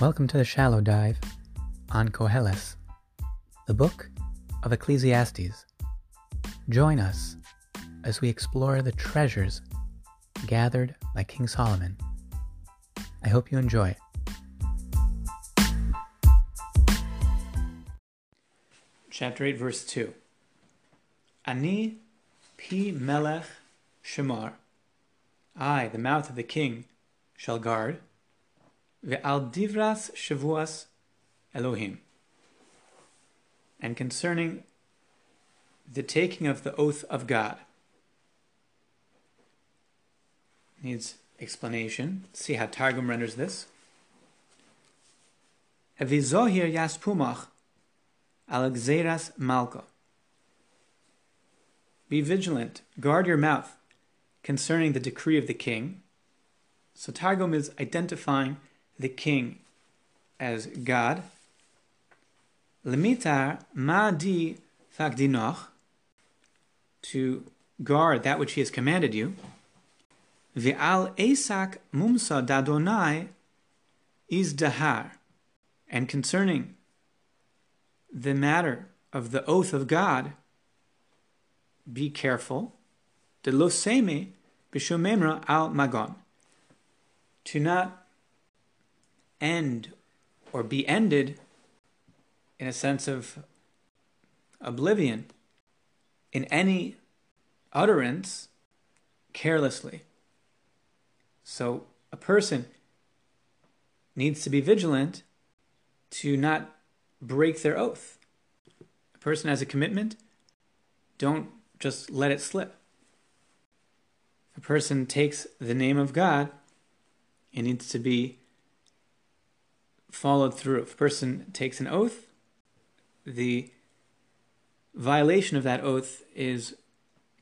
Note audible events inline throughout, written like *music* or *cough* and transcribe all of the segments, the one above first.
Welcome to the Shallow Dive on Koheles, the book of Ecclesiastes. Join us as we explore the treasures gathered by King Solomon. I hope you enjoy it. Chapter 8, verse 2. Ani pi melech shemar. I, the mouth of the king, shall guard. Ve'al divras shavuas Elohim. And concerning the taking of the oath of God. Needs explanation. See how Targum renders this. Evizohir yaspumach alexeras malka. Be vigilant, guard your mouth concerning the decree of the king. So Targum is identifying the king as God. Limitar ma di fagdinoch, to guard that which he has commanded you. Ve'al esak mumsa dadonai is dahar. And concerning the matter of the oath of God, be careful. De lo seme al magon. To not end or be ended in a sense of oblivion in any utterance carelessly. So a person needs to be vigilant to not break their oath. A person has a commitment, don't just let it slip. A person takes the name of God, it needs to be followed through. If a person takes an oath, the violation of that oath is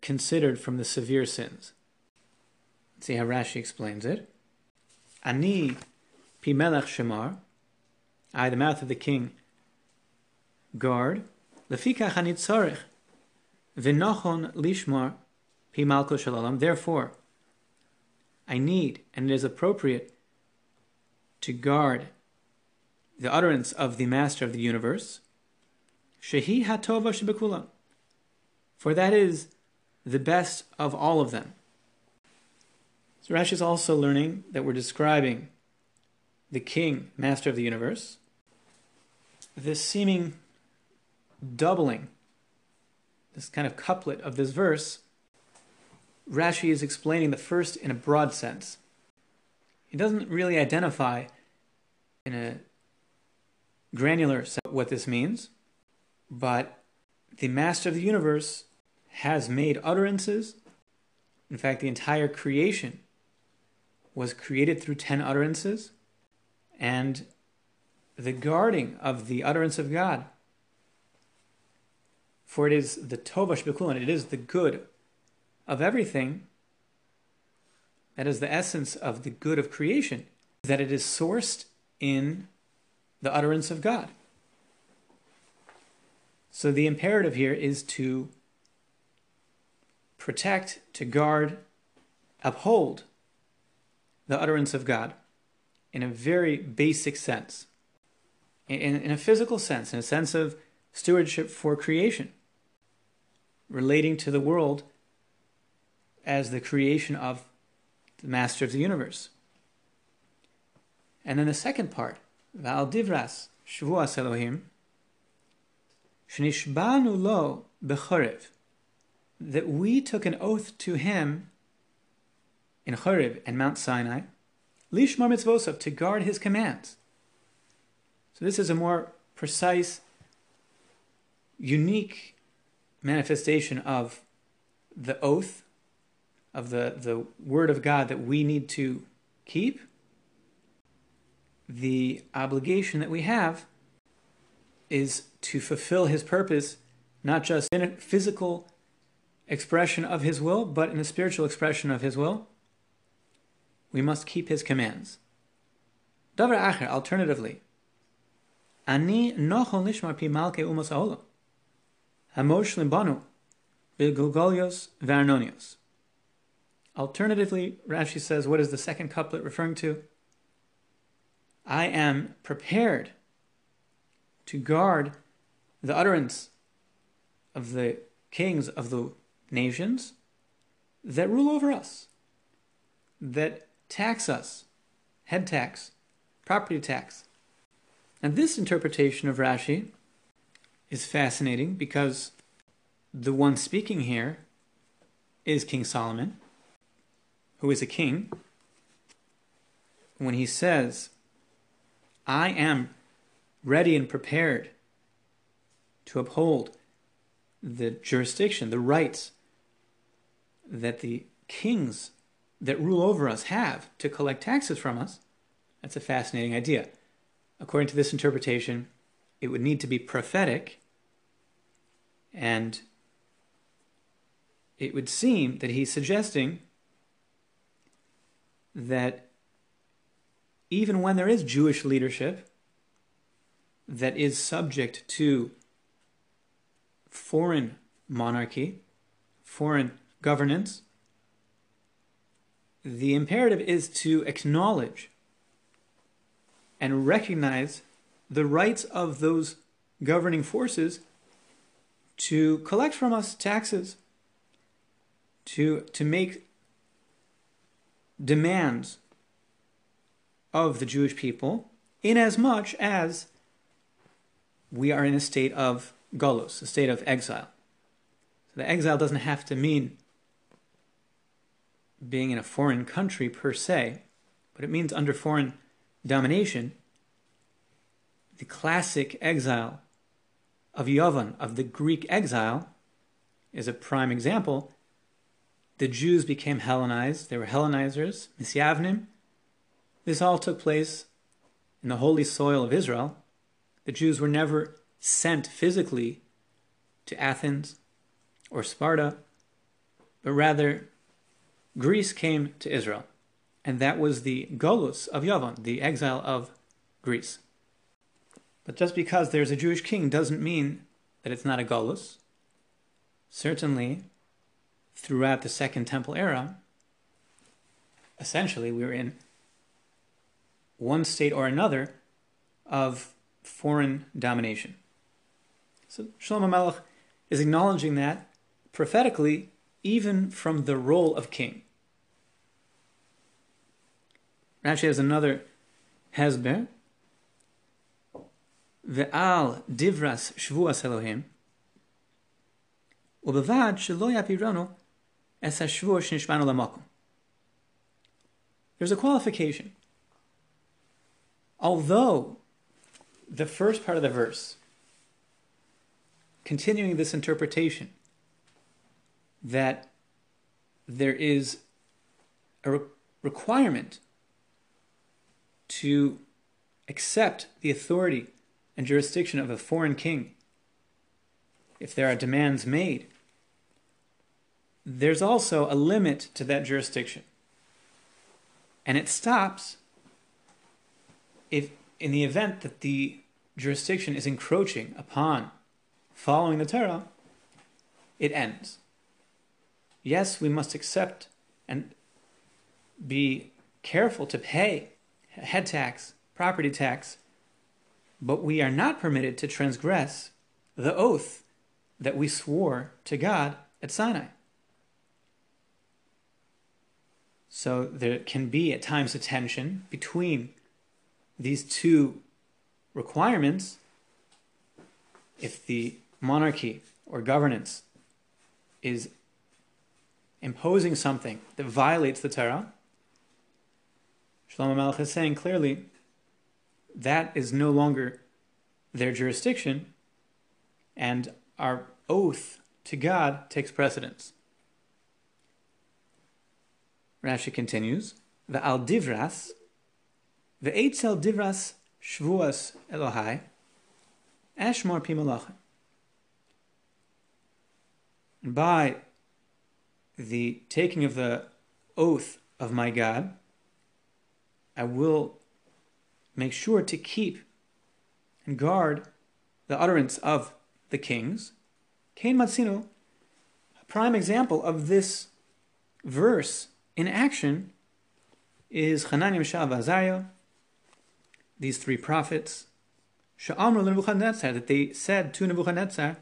considered from the severe sins. Let's see how Rashi explains it. Ani pimelech shemar, I, the mouth of the king, guard. Lefikach ani tzorich, v'nochon lishmar pi malko shalom. Therefore, I need and it is appropriate to guard the utterance of the Master of the universe, Shehi Hatova Shebekula, for that is the best of all of them. So Rashi is also learning that we're describing the King, Master of the universe. This seeming doubling, this kind of couplet of this verse, Rashi is explaining the first in a broad sense. He doesn't really identify in a granular what this means, but the master of the universe has made utterances. In fact, the entire creation was created through 10 utterances, and the guarding of the utterance of God. For it is the Tovash Bekulan, it is the good of everything. That is the essence of the good of creation, that it is sourced in the utterance of God. So the imperative here is to protect, to guard, uphold the utterance of God in a very basic sense, in, in, a physical sense, in a sense of stewardship for creation, relating to the world as the creation of the master of the universe. And then the second part, Val divras shvuas Elohim, shnishbanu lo bechorev, that we took an oath to him in Chorev and Mount Sinai, lishmar mitzvosov, to guard his commands. So this is a more precise, unique manifestation of the oath, of the, the word of God that we need to keep the obligation that we have is to fulfill his purpose, not just in a physical expression of his will, but in a spiritual expression of his will. We must keep his commands. Davar acher, alternatively, ani nochon lishmar pi malke umos haolam, hamosh limbanu, bilgulgolios varnonios. Alternatively, Rashi says, what is the second couplet referring to? I am prepared to guard the utterance of the kings of the nations that rule over us, that tax us, head tax, property tax. And this interpretation of Rashi is fascinating because the one speaking here is King Solomon, who is a king. When he says, I am ready and prepared to uphold the jurisdiction, the rights that the kings that rule over us have to collect taxes from us, that's a fascinating idea. According to this interpretation, it would need to be prophetic, and it would seem that he's suggesting that even when there is Jewish leadership that is subject to foreign monarchy, foreign governance, the imperative is to acknowledge and recognize the rights of those governing forces to collect from us taxes, to, to make demands of the Jewish people, inasmuch as we are in a state of golos, a state of exile. So the exile doesn't have to mean being in a foreign country per se, but it means under foreign domination. The classic exile of Yavon, of the Greek exile, is a prime example. The Jews became Hellenized. They were Hellenizers, Misyavnim. This all took place in the holy soil of Israel. The Jews were never sent physically to Athens or Sparta, but rather Greece came to Israel. And that was the Golus of Yavon, the exile of Greece. But just because there's a Jewish king doesn't mean that it's not a Golus. Certainly, throughout the Second Temple era, essentially we were in one state or another of foreign domination. So Shlomo Melech is acknowledging that prophetically, even from the role of king. Rashi has another hesber. Ve'al divras shvuas Elohim ובלבד שלא יפירנו es השבוע שנשבענו למקום. There's a qualification. Although the first part of the verse, continuing this interpretation, that there is a re- requirement to accept the authority and jurisdiction of a foreign king if there are demands made. There's also a limit to that jurisdiction. And it stops if in the event that the jurisdiction is encroaching upon following the Torah, it ends. Yes, we must accept and be careful to pay head tax, property tax, but we are not permitted to transgress the oath that we swore to God at Sinai. So there can be at times a tension between these two requirements if the monarchy or governance is imposing something that violates the Torah, Shlomo Melech is saying clearly that is no longer their jurisdiction, and our oath to God takes precedence. Rashi continues, the al the eitzel divras shvuas Elohai, ashmor pimalachim. By the taking of the oath of my God, I will make sure to keep and guard the utterance of the kings. Cain Matsino, a prime example of this verse in action is Hanani Mishael these three prophets, Sha'amru Nebuchadnezzar, that they said to Nebuchadnezzar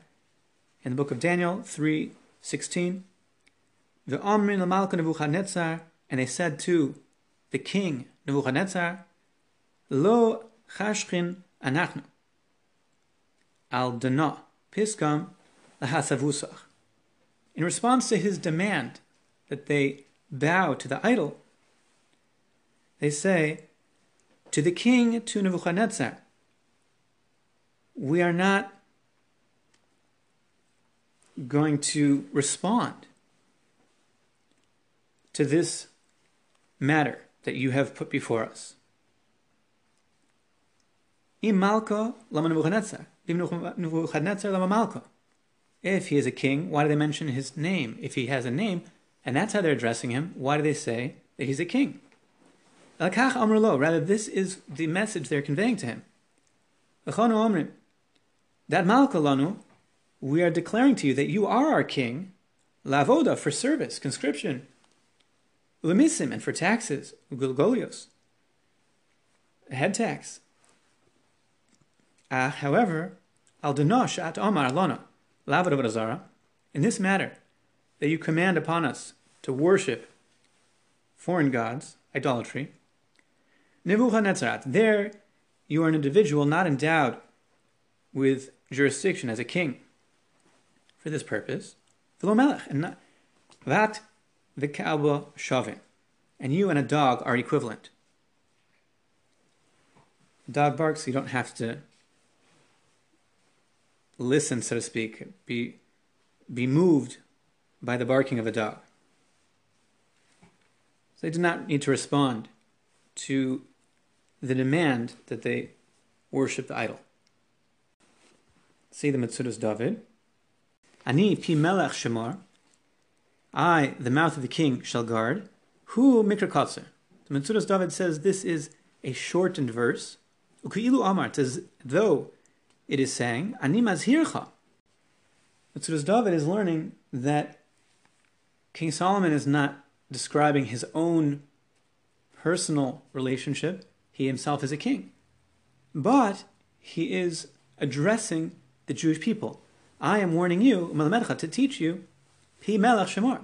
in the book of Daniel 3:16, the Amrin Lamalka Nebuchadnezzar, and they said to the king Nebuchadnezzar, Lo chashchin anachnu al dana piskam lahasavusach. In response to his demand that they bow to the idol, they say to the king, to Nebuchadnezzar, we are not going to respond to this matter that you have put before us. If he is a king, why do they mention his name? If he has a name, and that's how they're addressing him, why do they say that he's a king? Rather, this is the message they're conveying to him. That Malka Lanu, we are declaring to you that you are our king, lavoda for service, conscription, lemisim and for taxes, gulgolios, head tax. Uh, however, al denosh at omar lana, lavada in this matter, that you command upon us to worship foreign gods, idolatry, Nebuchadnezzar, there you are an individual not endowed with jurisdiction as a king. For this purpose, V'lo and not that the Kaaba shavin, and you and a dog are equivalent. Dog barks, you don't have to listen, so to speak, be be moved by the barking of a dog. So they do not need to respond to the demand that they worship the idol. See the Metzudas David. Ani pi melech shemar. I, the mouth of the king, shall guard. Hu mikra kotzer. The Metzudas David says this is a shortened verse. Uki'ilu amar, as though it is saying, Ani mazhircha. Metzudas David is learning that King Solomon is not describing his own personal relationship he himself is a king. But he is addressing the Jewish people. I am warning you, umm to teach you, Pi Melech Shemar.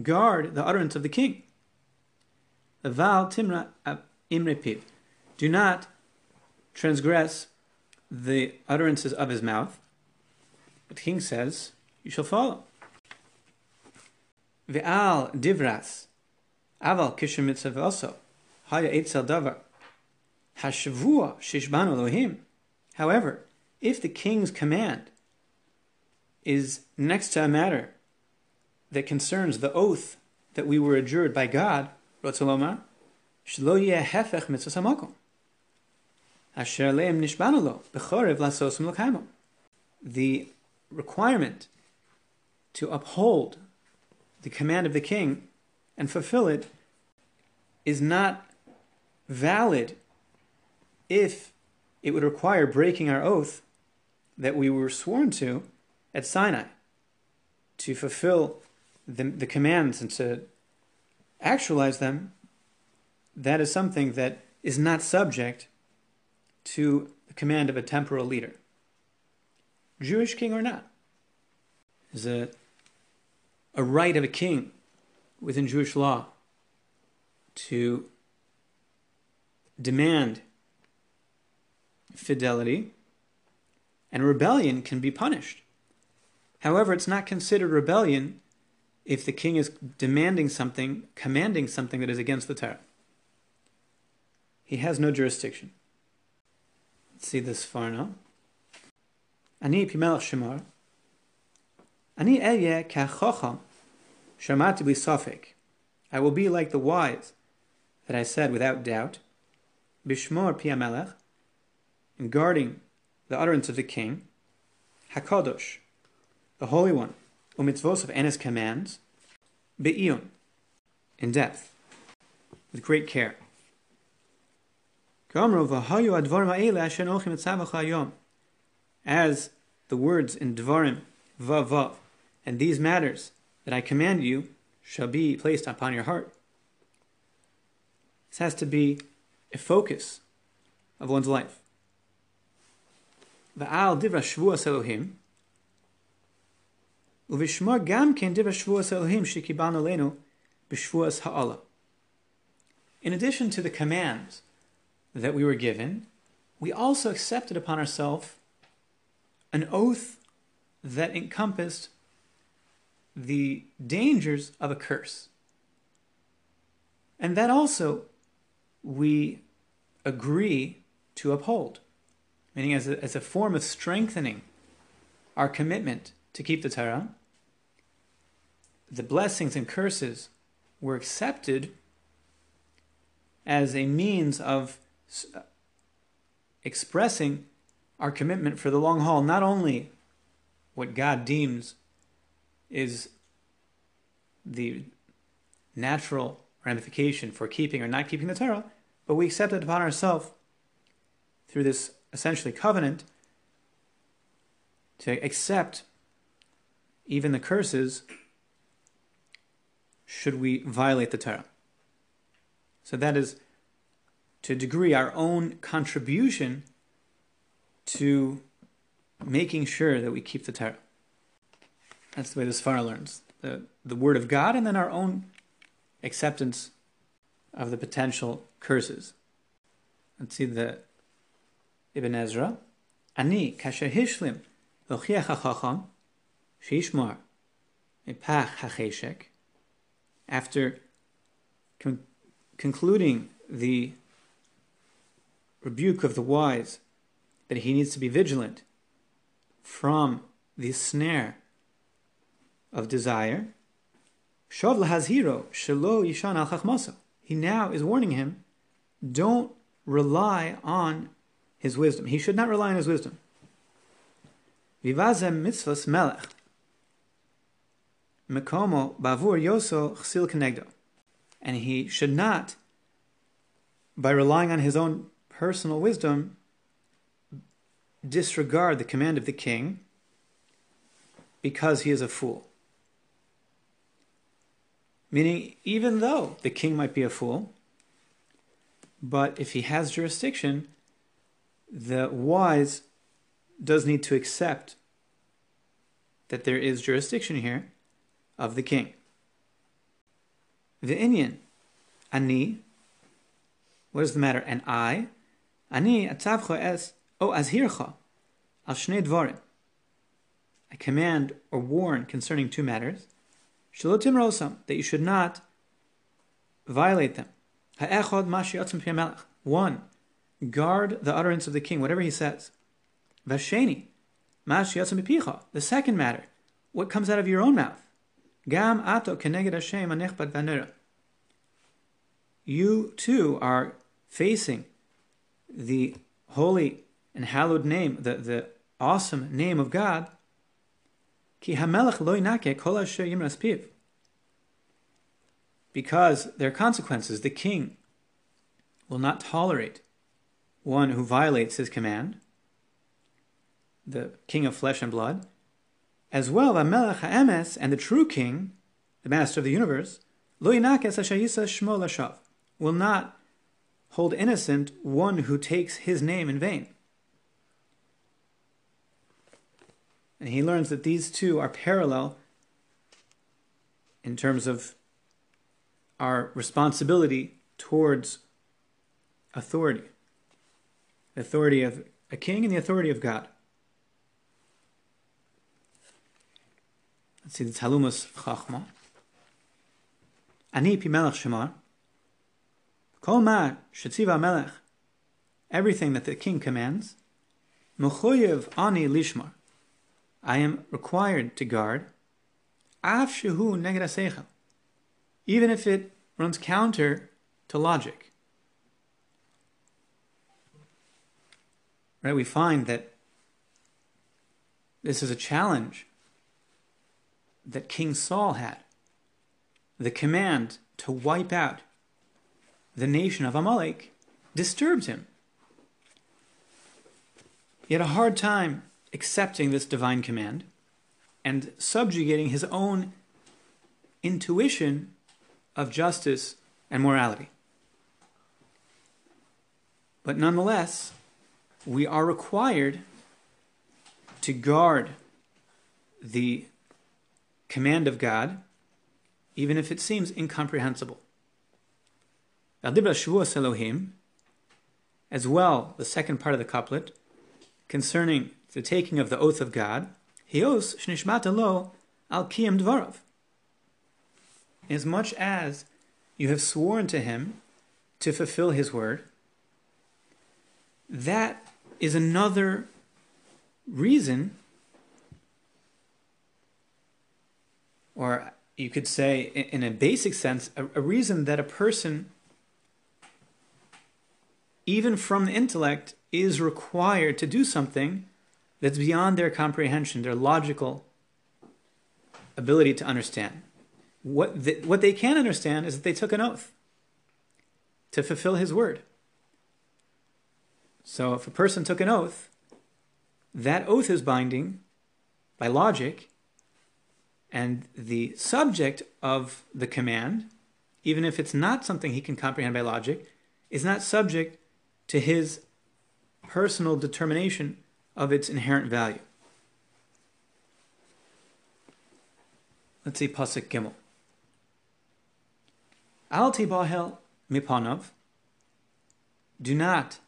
Guard the utterance of the king. Val Timra Imrepiv. Do not transgress the utterances of his mouth. The king says, You shall follow. Ve'al divras. Aval kishem also. Haya etzel davar. Hashavua shishban Elohim. However, if the king's command is next to a matter that concerns the oath that we were adjured by God, Rotzalomar, shlo hefech mitzvah samakom. Asher leim nishbanulo bechorev lasosim l'kaimom. The requirement to uphold the command of the king and fulfill it is not valid if it would require breaking our oath that we were sworn to at Sinai to fulfill the, the commands and to actualize them, that is something that is not subject to the command of a temporal leader, Jewish king or not. Is a, a right of a king within Jewish law to demand fidelity, and rebellion can be punished. However, it's not considered rebellion if the king is demanding something, commanding something that is against the Torah. He has no jurisdiction. Let's see Sforno. Ani pimelach shemar. Ani eye ka'chocham shamati b'safek. I will be like the wise that I said without doubt. Bishmor piamelech in guarding the utterance of the king, Hakadosh, the Holy One, umitzvos of his commands, be'ion, in depth, with great care. As the words in Dvarim, Vav, and these matters that I command you shall be placed upon your heart. This has to be a focus of one's life. In addition to the commands that we were given, we also accepted upon ourselves an oath that encompassed the dangers of a curse. And that also we agree to uphold, meaning as a, as a form of strengthening our commitment to keep the Torah, the blessings and curses were accepted as a means of uh, expressing our commitment for the long haul, not only what God deems is the natural ramification for keeping or not keeping the Torah, but we accept it upon ourselves through this essentially covenant to accept even the curses should we violate the Torah. So that is to a degree our own contribution to making sure that we keep the Torah. That's the way the Sforno learns the, the Word of God and then our own acceptance of the potential curses. Let's see the Ibn Ezra. Ani kasher hishlim lochiach hachacham shishmar mipach hacheshek. After con- concluding the rebuke of the wise that he needs to be vigilant from the snare of desire. Shav lahazhiro shelo yishan al. He now is warning him, don't rely on his wisdom. He should not rely on his wisdom. Vivazem mitzvahs melech. Mekomo bavur yoso chsil kenegdo. And he should not, by relying on his own personal wisdom, disregard the command of the king because he is a fool. Meaning, even though the king might be a fool, but if he has jurisdiction, the wise does need to accept that there is jurisdiction here of the king. The Indian, ani, what is the matter? And I, ani atzavcha es o azhircha al shnei dvarim. I command or warn concerning two matters. Shalotim rosam, that you should not violate them. Ha'echod mashi One, guard the utterance of the king, whatever he says. Vasheni, The second matter, what comes out of your own mouth. Gam ato keneged Hashem anechbad vanera. You too are facing the holy and hallowed name, the, the awesome name of God, Ki lo kol asher yimras. Because there are consequences. The king will not tolerate one who violates his command, the king of flesh and blood, as well Melech ha'emes and the true king, the master of the universe, lo yinakes ashayisa shmo lashav, will not hold innocent one who takes his name in vain. And he learns that these two are parallel in terms of our responsibility towards authority authority of a king and the authority of God. Let's see the Talumus Chachma. Ani pi melech shemar. Kol ma shetziva melech. Everything that the king commands. Mechoyev ani lishmar. I am required to guard. Af shehu neged Even if it runs counter to logic. Right? We find that this is a challenge that King Saul had. The command to wipe out the nation of Amalek disturbed him. He had a hard time accepting this divine command and subjugating his own intuition of justice and morality. But nonetheless, we are required to guard the command of God, even if it seems incomprehensible. As well, the second part of the couplet, concerning the taking of the oath of God, Hios shnishmata lo al kiyam. As much as you have sworn to him to fulfill his word, that is another reason, or you could say, in a basic sense, a, reason that a person, even from the intellect, is required to do something that's beyond their comprehension, their logical ability to understand. What, the, what they can understand is that they took an oath to fulfill his word. So if a person took an oath, that oath is binding by logic, and the subject of the command, even if it's not something he can comprehend by logic, is not subject to his personal determination of its inherent value. Let's see Pasuk Gimel. Al tibahel mipanov. Do not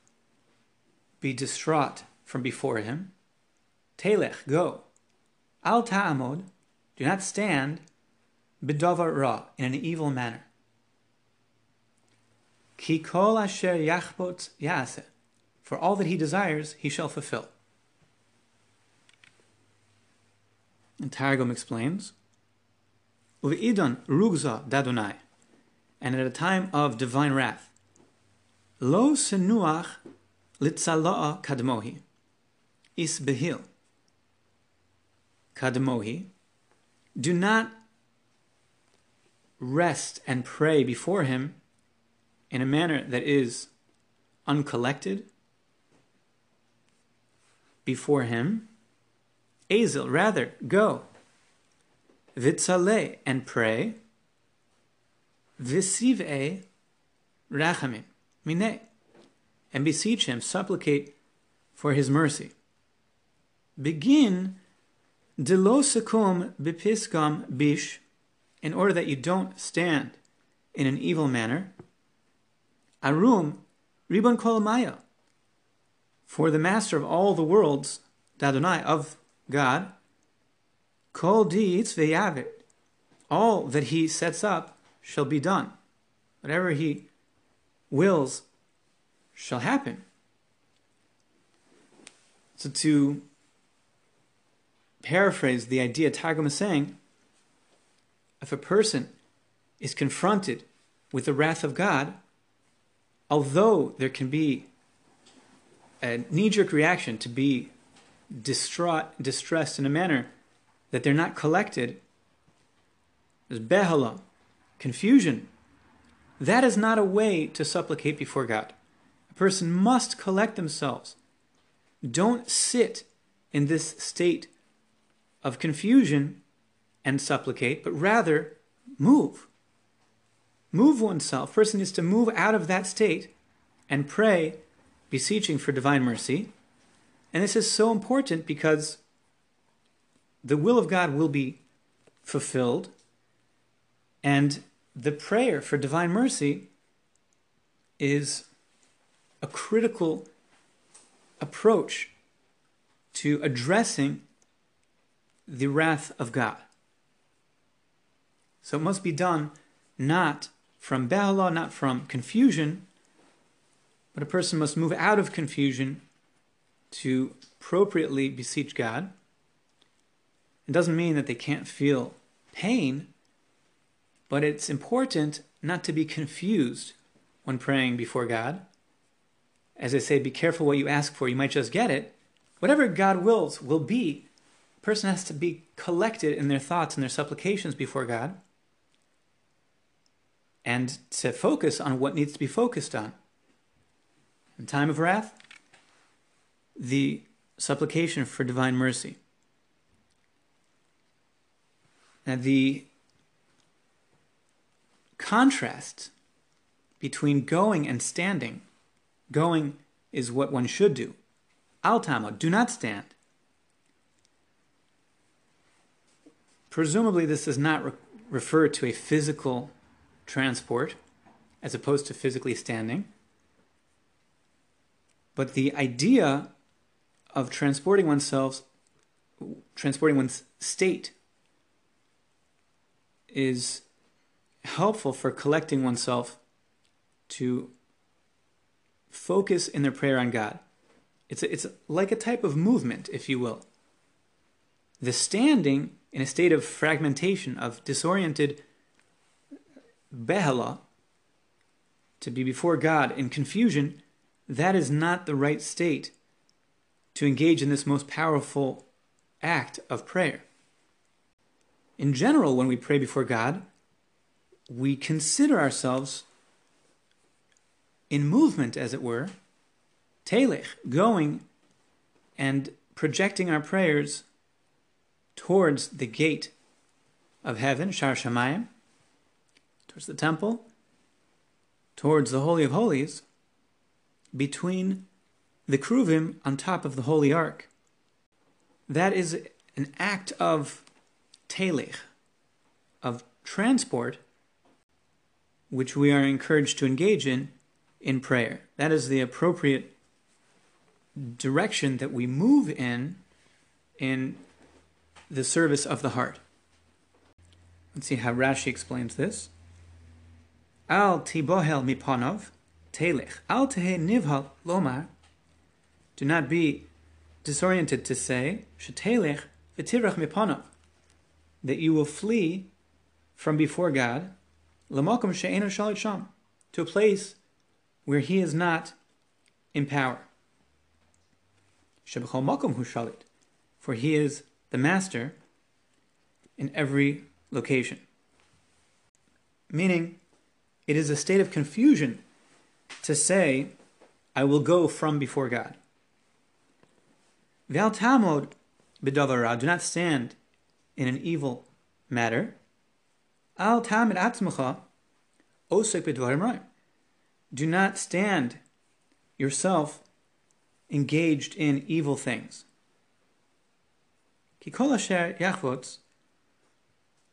be distraught from before him. Telech, go. Al ta'amod, do not stand. Bidavar ra, in an evil manner. Ki kol asher yachbot yaseh, for all that he desires, he shall fulfill. And Targum explains, Uvidon rugza dadonai, and at a time of divine wrath, lo senuach litzala'a kadmohi, is behil. Kadmohi, do not rest and pray before him in a manner that is uncollected before him. Azel, rather, go. Vitzale, and pray. Visive rachamim, mine, and beseech him, supplicate for his mercy. Begin Delo sekum bipiskam bish, in order that you don't stand in an evil manner. Arum ribon kol maya, for the master of all the worlds, Dadonai, of God, kol dietz veyavit, all that he sets up shall be done. Whatever he wills shall happen. So to paraphrase the idea Targum is saying, if a person is confronted with the wrath of God, although there can be a knee jerk reaction to be distraught, distressed in a manner that they're not collected, there's behala, confusion. That is not a way to supplicate before God. Person must collect themselves. Don't sit in this state of confusion and supplicate, but rather move. Move oneself. Person is to move out of that state and pray, beseeching for divine mercy. And this is so important because the will of God will be fulfilled, and the prayer for divine mercy is a critical approach to addressing the wrath of God. So it must be done not from Bala, not from confusion, but a person must move out of confusion to appropriately beseech God. It doesn't mean that they can't feel pain, but it's important not to be confused when praying before God. As I say, be careful what you ask for, you might just get it. Whatever God wills will be A person has to be collected in their thoughts and their supplications before God and to focus on what needs to be focused on. In time of wrath, the supplication for divine mercy. Now, the contrast between going and standing, going is what one should do. Al do not stand. Presumably, this does not re- refer to a physical transport as opposed to physically standing. But the idea of transporting oneself, transporting one's state, is helpful for collecting oneself to focus in their prayer on God. It's, a, it's like a type of movement, if you will. The standing in a state of fragmentation, of disoriented behala, to be before God in confusion, that is not the right state to engage in this most powerful act of prayer. In general, when we pray before God, we consider ourselves in movement, as it were, telech, going and projecting our prayers towards the gate of heaven, Shar Shamayim, towards the temple, towards the Holy of Holies, between the Kruvim on top of the Holy Ark. That is an act of telech, of transport, which we are encouraged to engage in in prayer. That is the appropriate direction that we move in in the service of the heart. Let's see how Rashi explains this. Al tibohel mipanov telech. Al tehe nivhal lomar. Do not be disoriented to say shetelech v'tirach mipanov. That you will flee from before God lamakom she'enu sham to a place where he is not in power. Shebechol makom hu shalit, for he is the master in every location. Meaning, it is a state of confusion to say, I will go from before God. Val tamod b'davara, do not stand in an evil matter. Al tamid atzmacha osek b'dvarim do not stand yourself engaged in evil things.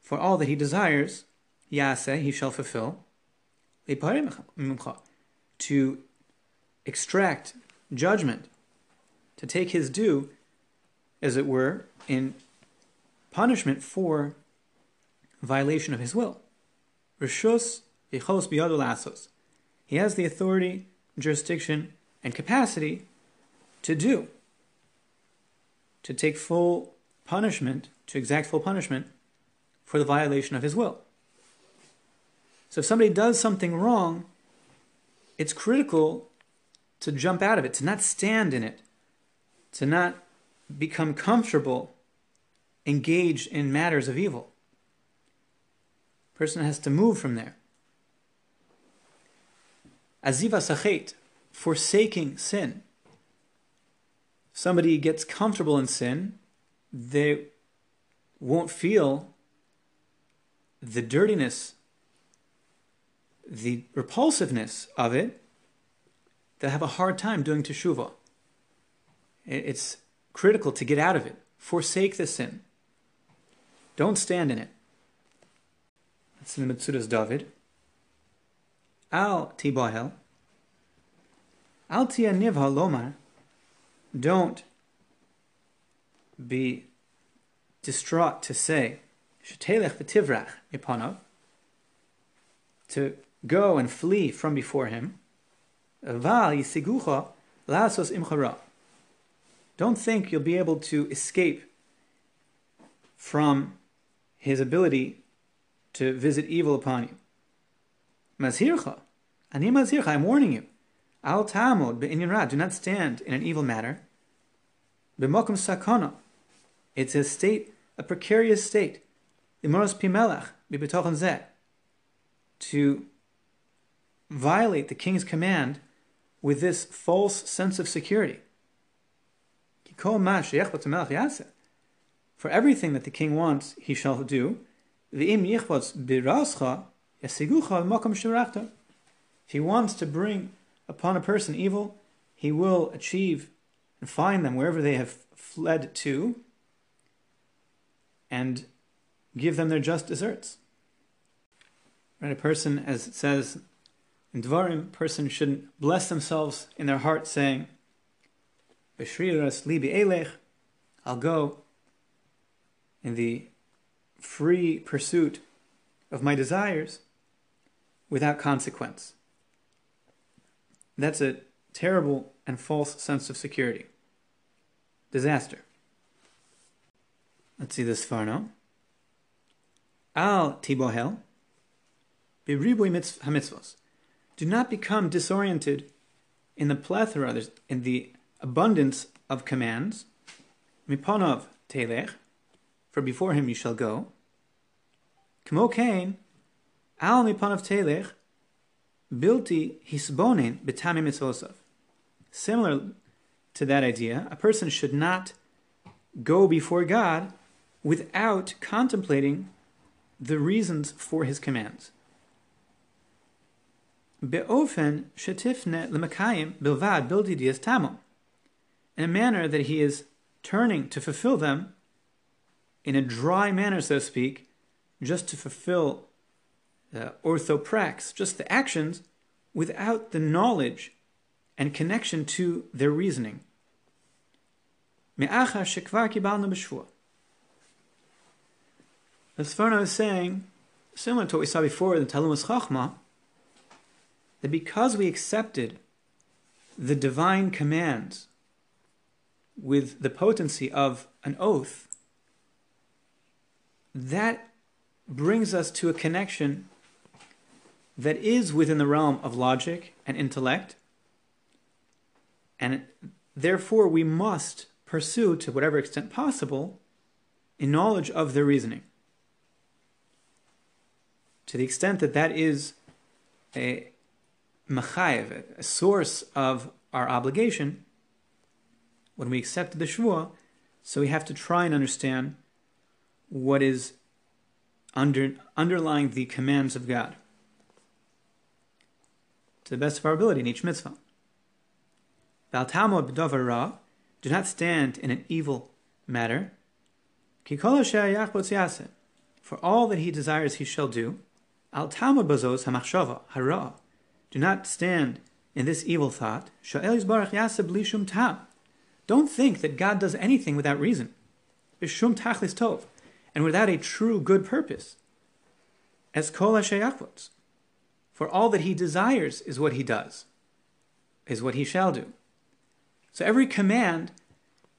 For all that he desires, yase, he shall fulfill. To extract judgment, to take his due, as it were, in punishment for violation of his will. Rishus vichos biyadu lasos he has the authority, jurisdiction, and capacity to do, to take full punishment, to exact full punishment for the violation of his will. So if somebody does something wrong, it's critical to jump out of it, to not stand in it, to not become comfortable engaged in matters of evil. Person has to move from there. Aziva sachet, forsaking sin. Somebody gets comfortable in sin, they won't feel the dirtiness, the repulsiveness of it. They'll have a hard time doing teshuvah. It's critical to get out of it. Forsake the sin. Don't stand in it. That's in the Metzudas David. Al tibahel. Al tia nivha lomar. Don't be distraught to say, Shetelech v'tivrach ipanav, to go and flee from before him. Val yisigucha lasos imchara. Don't think you'll be able to escape from his ability to visit evil upon you. Mazhircha. I'm warning you. Al tamod be'inyan ra, do not stand in an evil matter. B'mokum sakana. It's a state, a precarious state. Imoros pimelach, b'betochen zeh. To violate the king's command with this false sense of security. For everything that the king wants, he shall do. If he wants to bring upon a person evil, he will achieve and find them wherever they have fled to and give them their just deserts. Right, a person, as it says in Dvarim, person shouldn't bless themselves in their heart, saying, libi elech, I'll go in the free pursuit of my desires without consequence. That's a terrible and false sense of security. Disaster. Let's see the Sforno. Al tibohel, biribui hamitzvos. Do not become disoriented in the plethora, in the abundance of commands. Miponov telech, for before him you shall go. Kmo kain, al miponov telech, bilti hisbonin betami mitzvosov. Similar to that idea, a person should not go before God without contemplating the reasons for his commands. Be'ofen shetifne lemakayim bilvad bildi dias tamo. In a manner that he is turning to fulfill them in a dry manner, so to speak, just to fulfill the orthoprax, just the actions, without the knowledge and connection to their reasoning. The Sforno is saying, similar to what we saw before in the Talmud Chachma, that because we accepted the divine commands with the potency of an oath, that brings us to a connection that is within the realm of logic and intellect, and therefore we must pursue, to whatever extent possible, a knowledge of their reasoning. To the extent that that is a machayev, a source of our obligation, when we accept the shvuah, so we have to try and understand what is under, underlying the commands of God the best of our ability in each mitzvah. Do not stand in an evil matter. For all that he desires he shall do. Al bazos hamachshava hara. Do not stand in this evil thought. Don't think that God does anything without reason. Bishum tachlis tov, and without a true good purpose. As kol For all that he desires is what he does, is what he shall do. So every command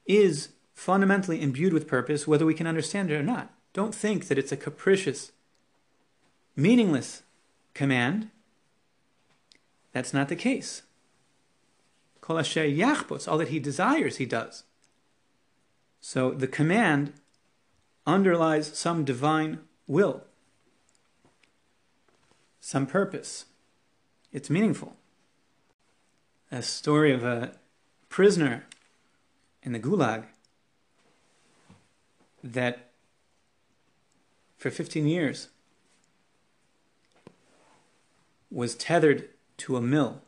is fundamentally imbued with purpose, whether we can understand it or not. Don't think that it's a capricious, meaningless command. That's not the case. Kol asher yachbos, all that he desires, he does. So the command underlies some divine will, some purpose. It's meaningful. A story of a prisoner in the Gulag that for 15 years was tethered to a mill,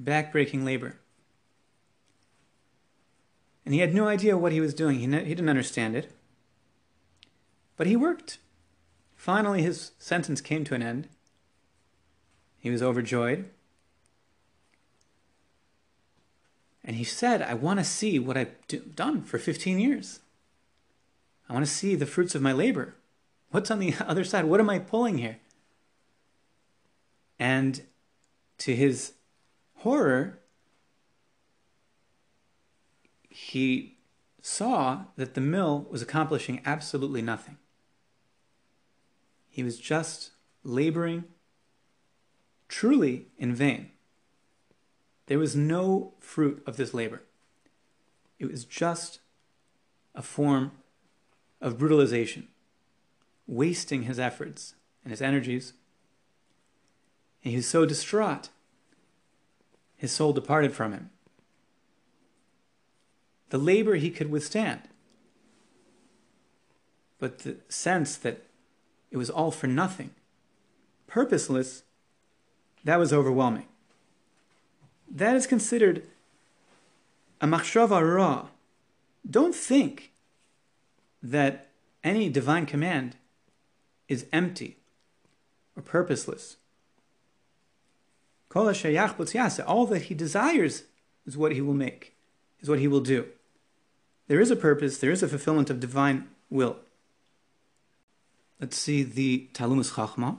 backbreaking labor. And he had no idea what he was doing. He, he didn't understand it. But he worked. Finally, his sentence came to an end. He was overjoyed. And he said, I want to see what I've do- done for 15 years. I want to see the fruits of my labor. What's on the *laughs* other side? What am I pulling here? And to his horror, he saw that the mill was accomplishing absolutely nothing. He was just laboring truly in vain. There was no fruit of this labor. It was just a form of brutalization, wasting his efforts and his energies. And he was so distraught, his soul departed from him. The labor he could withstand, but the sense that it was all for nothing, purposeless, that was overwhelming. that is considered a machshava ra. Don't think that any divine command is empty or purposeless. All that he desires is what he will make, is what he will do. There is a purpose, there is a fulfillment of divine will. Let's see the Talumus Chachma.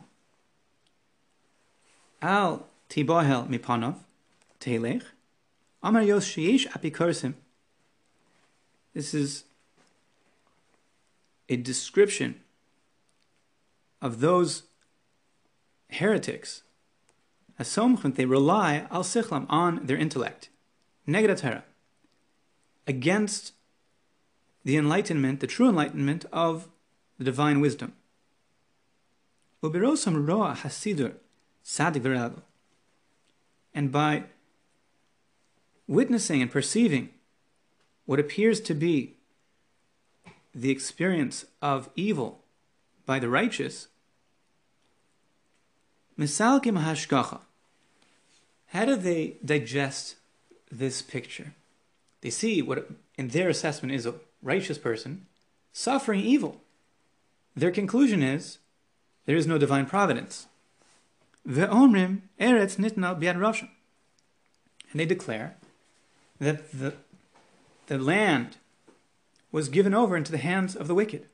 Al tibohel mipanov telech amar yos sheyesh apikorsim. This is a description of those heretics. Asomchent, they rely al sichlam on their intellect. Negadatera. Against the enlightenment, the true enlightenment of the divine wisdom. Ubirosam roa hasidur sadik. And by witnessing and perceiving what appears to be the experience of evil by the righteous, misalkim hashgacha. How do they digest this picture? They see what, in their assessment, is a righteous person suffering evil. Their conclusion is there is no divine providence. Ve'omrim eretz nitna biad Rasha. And they declare that the, the land was given over into the hands of the wicked.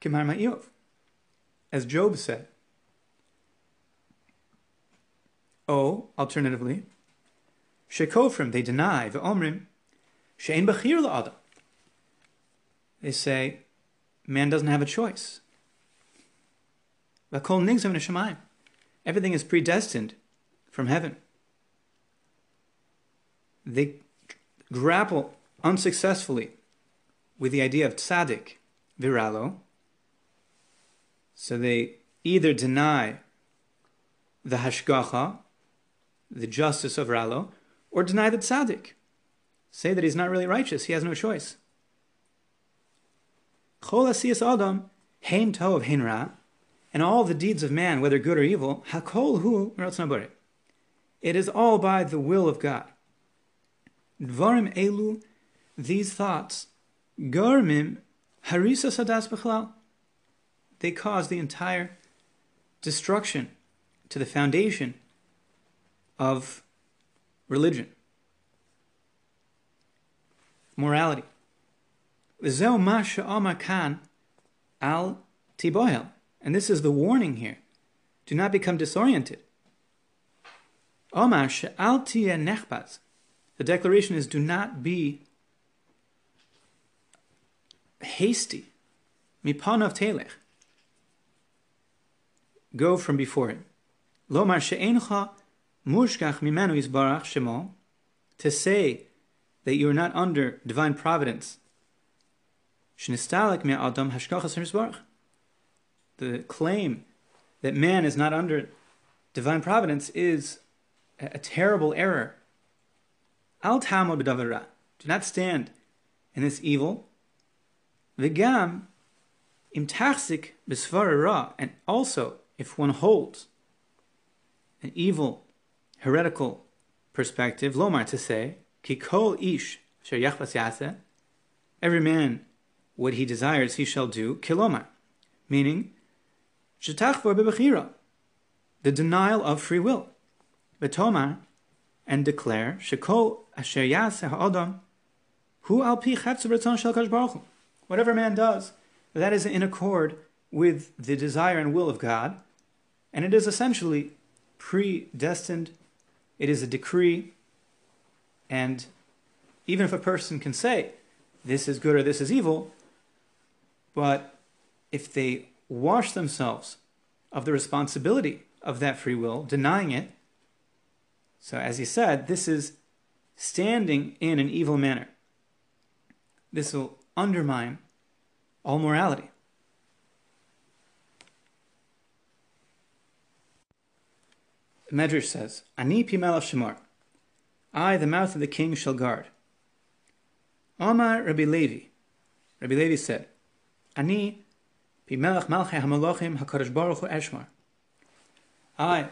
Kimar Ma'iyov. As Job said. O, alternatively, Shekofrim, they deny, Ve'omrim, Shein Bechir La'adam. They say, man doesn't have a choice. Everything is predestined from heaven. They grapple unsuccessfully with the idea of tzaddik, viralo. So they either deny the hashgacha, the justice of Ralo, or deny the tzaddik. Say that he's not really righteous, he has no choice. Chol asiyas adam, heim tov hein ra, and all the deeds of man, whether good or evil, hakol hu It is all by the will of God. Dvarim elu, these thoughts, garmim harisa sadas b'chalal. They cause the entire destruction to the foundation of religion, morality. V'zeu ma al tibohel. And this is the warning here. Do not become disoriented. Omar she'al nechbaz. The declaration is do not be hasty. Mipanov telech. Go from before him. Lomar she'encha mushkach mimenu isbarach shemo. To say that you are not under divine providence. Shnistalek me adam hashkachas the claim that man is not under divine providence is a, a terrible error. Al tamo b'davara. Do not stand in this evil. V'gam im tachzik ra. And also, if one holds an evil, heretical perspective, lomar to say, ki kol ish sher yachvas every man what he desires he shall do, kilomar, meaning the denial of free will. V'tomar, and declare, Shekol asher yaseh ha'odam, hu al pi ratzon shel Baruch Whatever man does, that is in accord with the desire and will of God, and it is essentially predestined, it is a decree, and even if a person can say, this is good or this is evil, but if they wash themselves of the responsibility of that free will, denying it. So, as he said, this is standing in an evil manner. This will undermine all morality. Medrash says, Ani pimel shemar, I, the mouth of the king, shall guard. Omar Rabbi Levi, Rabbi Levi said, Ani Bimelech Malchei HaMalochim HaKadosh Baruch Hu Eshmar. I,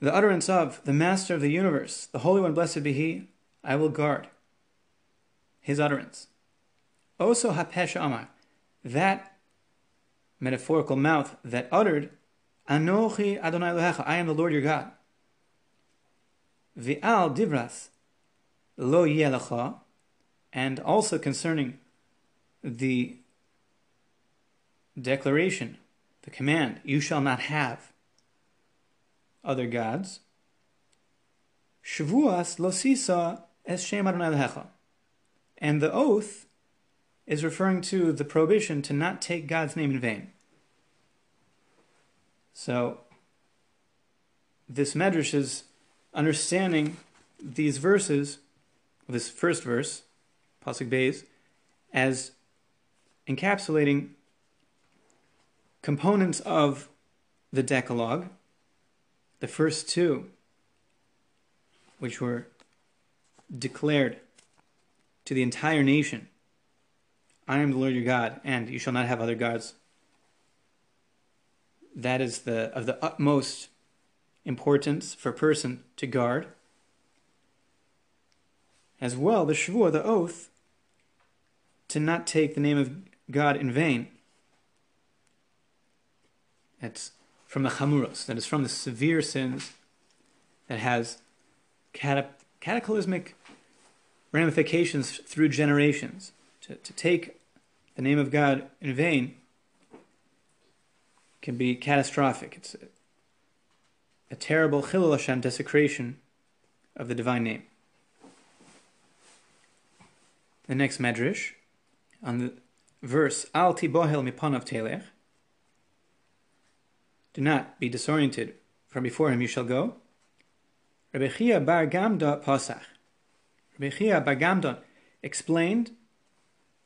the utterance of the Master of the universe, the Holy One, blessed be He, I will guard his utterance. Oso hapesh amar, that metaphorical mouth that uttered, Anochi Adonai Elohecha, I am the Lord your God. Vi'al divras lo yelecha, and also concerning the declaration, the command, you shall not have other gods. Shavuas lo sisa es shem Adonai. And the oath is referring to the prohibition to not take God's name in vain. So, this medrash is understanding these verses, this first verse, Pasuk Beis, as encapsulating components of the Decalogue, the first two, which were declared to the entire nation I am the Lord your God, and you shall not have other gods. That is the of the utmost importance for a person to guard. As well, the Shavua, the oath, to not take the name of God in vain. That's from the Chamuros, that is from the severe sins that has cataclysmic ramifications through generations. To, to take the name of God in vain can be catastrophic. It's a, a terrible Chilul Hashem desecration of the divine name. The next medrash on the verse Al tibohel mipanav telech. Do not be disoriented, from before him you shall go. Rebbe Chia bar Gamda pasach. Rebbe Chia bar Gamda explained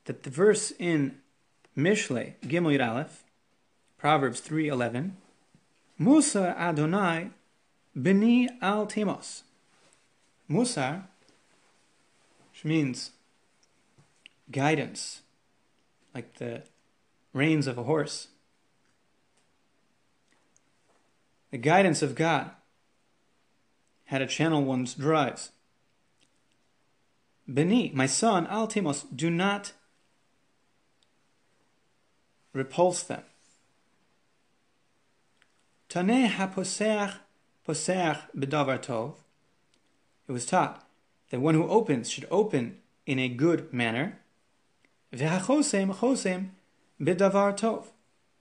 that the verse in Mishle Gimel Aleph, Proverbs three eleven, Musa Adonai beni al temos. Musar, which means guidance, like the reins of a horse. The guidance of God, how to channel one's drives. Beni, my son, Altimos, do not repulse them. Taneh haposeach poseach bedavar tov. It was taught that one who opens should open in a good manner. V'hachosem chosem bedavar tov.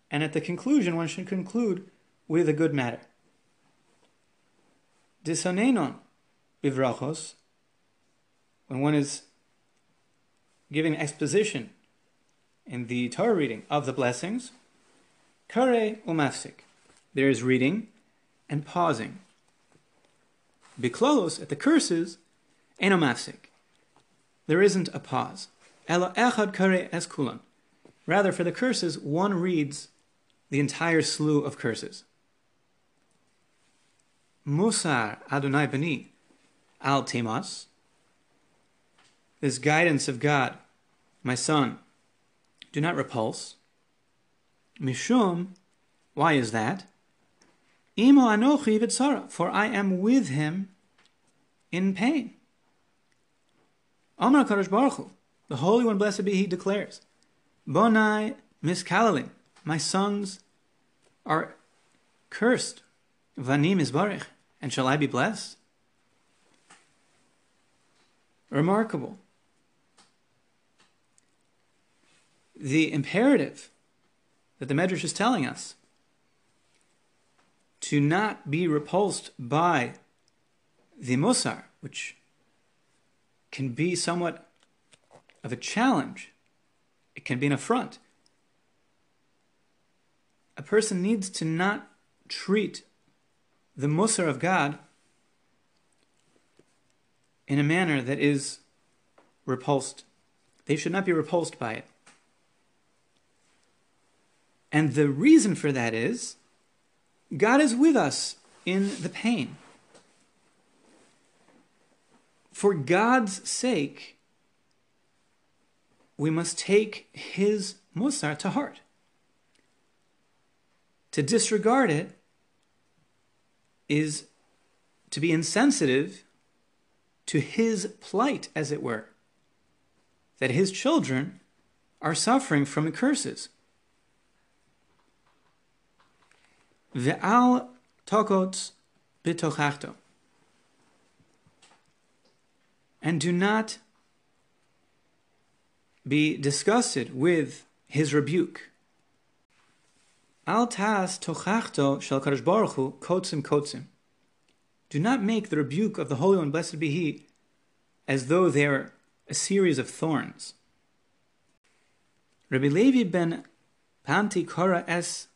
And at the conclusion, one should conclude with a good matter. Disonenon bivrachos. When one is giving exposition in the Torah reading of the blessings, kare umafsik. There is reading and pausing. Biklolos, at the curses, enomafsik. There isn't a pause. Ela echad kare eskulan. Rather, for the curses, one reads the entire slew of curses. Musar Adonai Bani al Temas. This guidance of God, my son, do not repulse. Mishum, why is that? Imo anochi v'tzara, for I am with him in pain. Amar Kadosh Baruch Hu, the Holy One, blessed be He, declares, Bonai miskalalim, my sons are cursed. Vanim isbarich, and shall I be blessed? Remarkable. the imperative that the Medrash is telling us to not be repulsed by the Musar, which can be somewhat of a challenge, it can be an affront. A person needs to not treat the Musar of God in a manner that is repulsed. They should not be repulsed by it. And the reason for that is God is with us in the pain. For God's sake, we must take His Musar to heart. To disregard it is to be insensitive to his plight, as it were, that his children are suffering from the curses. Ve'al tokot bitochachto. And do not be disgusted with his rebuke. Al tas tochachto shel kadosh baruch hu kotzim kotzim. Do not make the rebuke of the Holy One, blessed be He, as though they're a series of thorns. Rabbi Levi ben Panti Kora es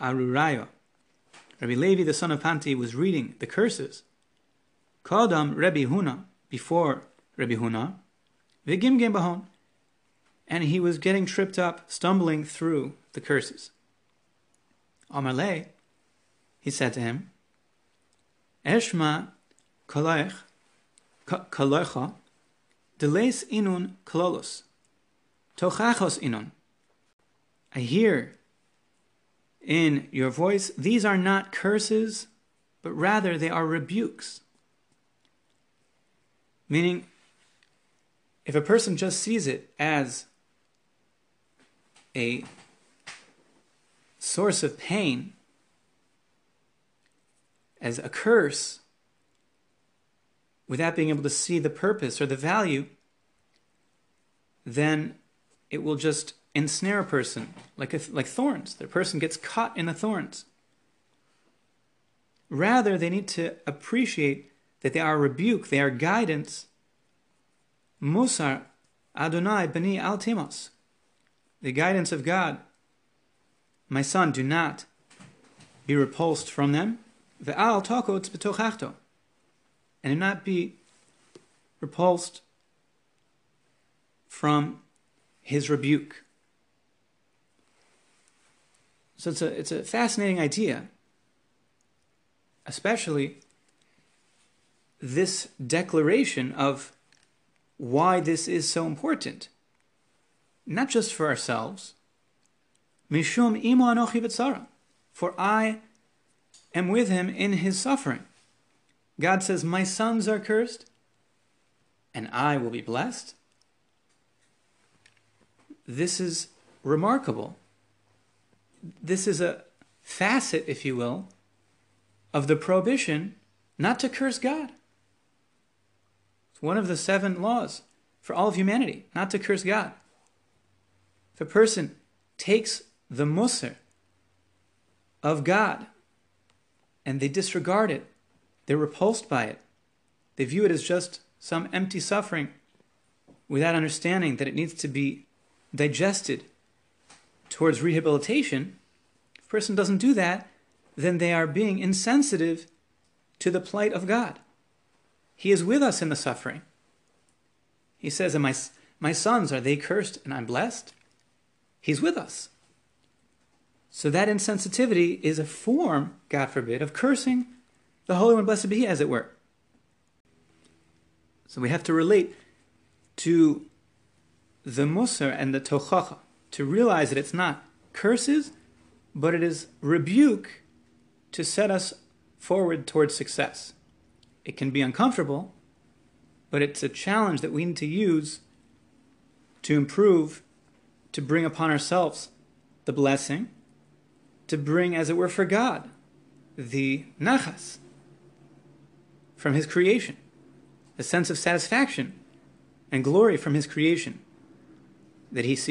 Arurayo. Rabbi Levi, the son of Panti, was reading the curses. Kodam Rabbi Huna, before Rabbi Huna, Vigim Bahon, and he was getting tripped up, stumbling through the curses. Amalei, he said to him, Eshma kaloich, kaloicha, deles inun kalolos, tochachos inun. I hear in your voice, these are not curses, but rather they are rebukes. Meaning, if a person just sees it as a source of pain, as a curse, without being able to see the purpose or the value, then it will just ensnare a person like, a, like thorns. The person gets caught in the thorns. Rather, they need to appreciate that they are rebuke, they are guidance. Musar Adonai Bani Altimos, the guidance of God. My son, do not be repulsed from them. Ve'al tokot b'tochachto, and do not be repulsed from his rebuke. So it's a, it's a fascinating idea, especially this declaration of why this is so important. Not just for ourselves. Mishum imo anochi. For I am with him in his suffering. God says, My sons are cursed, and I will be blessed. This is remarkable this is a facet, if you will, of the prohibition not to curse God. It's one of the seven laws for all of humanity, not to curse God. If a person takes the musr of God and they disregard it, they're repulsed by it, they view it as just some empty suffering without understanding that it needs to be digested towards rehabilitation, if a person doesn't do that, then they are being insensitive to the plight of God. He is with us in the suffering. He says, and my, my sons, are they cursed and I'm blessed? He's with us. So that insensitivity is a form, God forbid, of cursing the Holy One, blessed be He, as it were. So we have to relate to the Musar and the Tochacha to realize that it's not curses, but it is rebuke to set us forward towards success. It can be uncomfortable, but it's a challenge that we need to use to improve, to bring upon ourselves the blessing, to bring, as it were, for God, the nachas from His creation, a sense of satisfaction and glory from His creation that He seeks.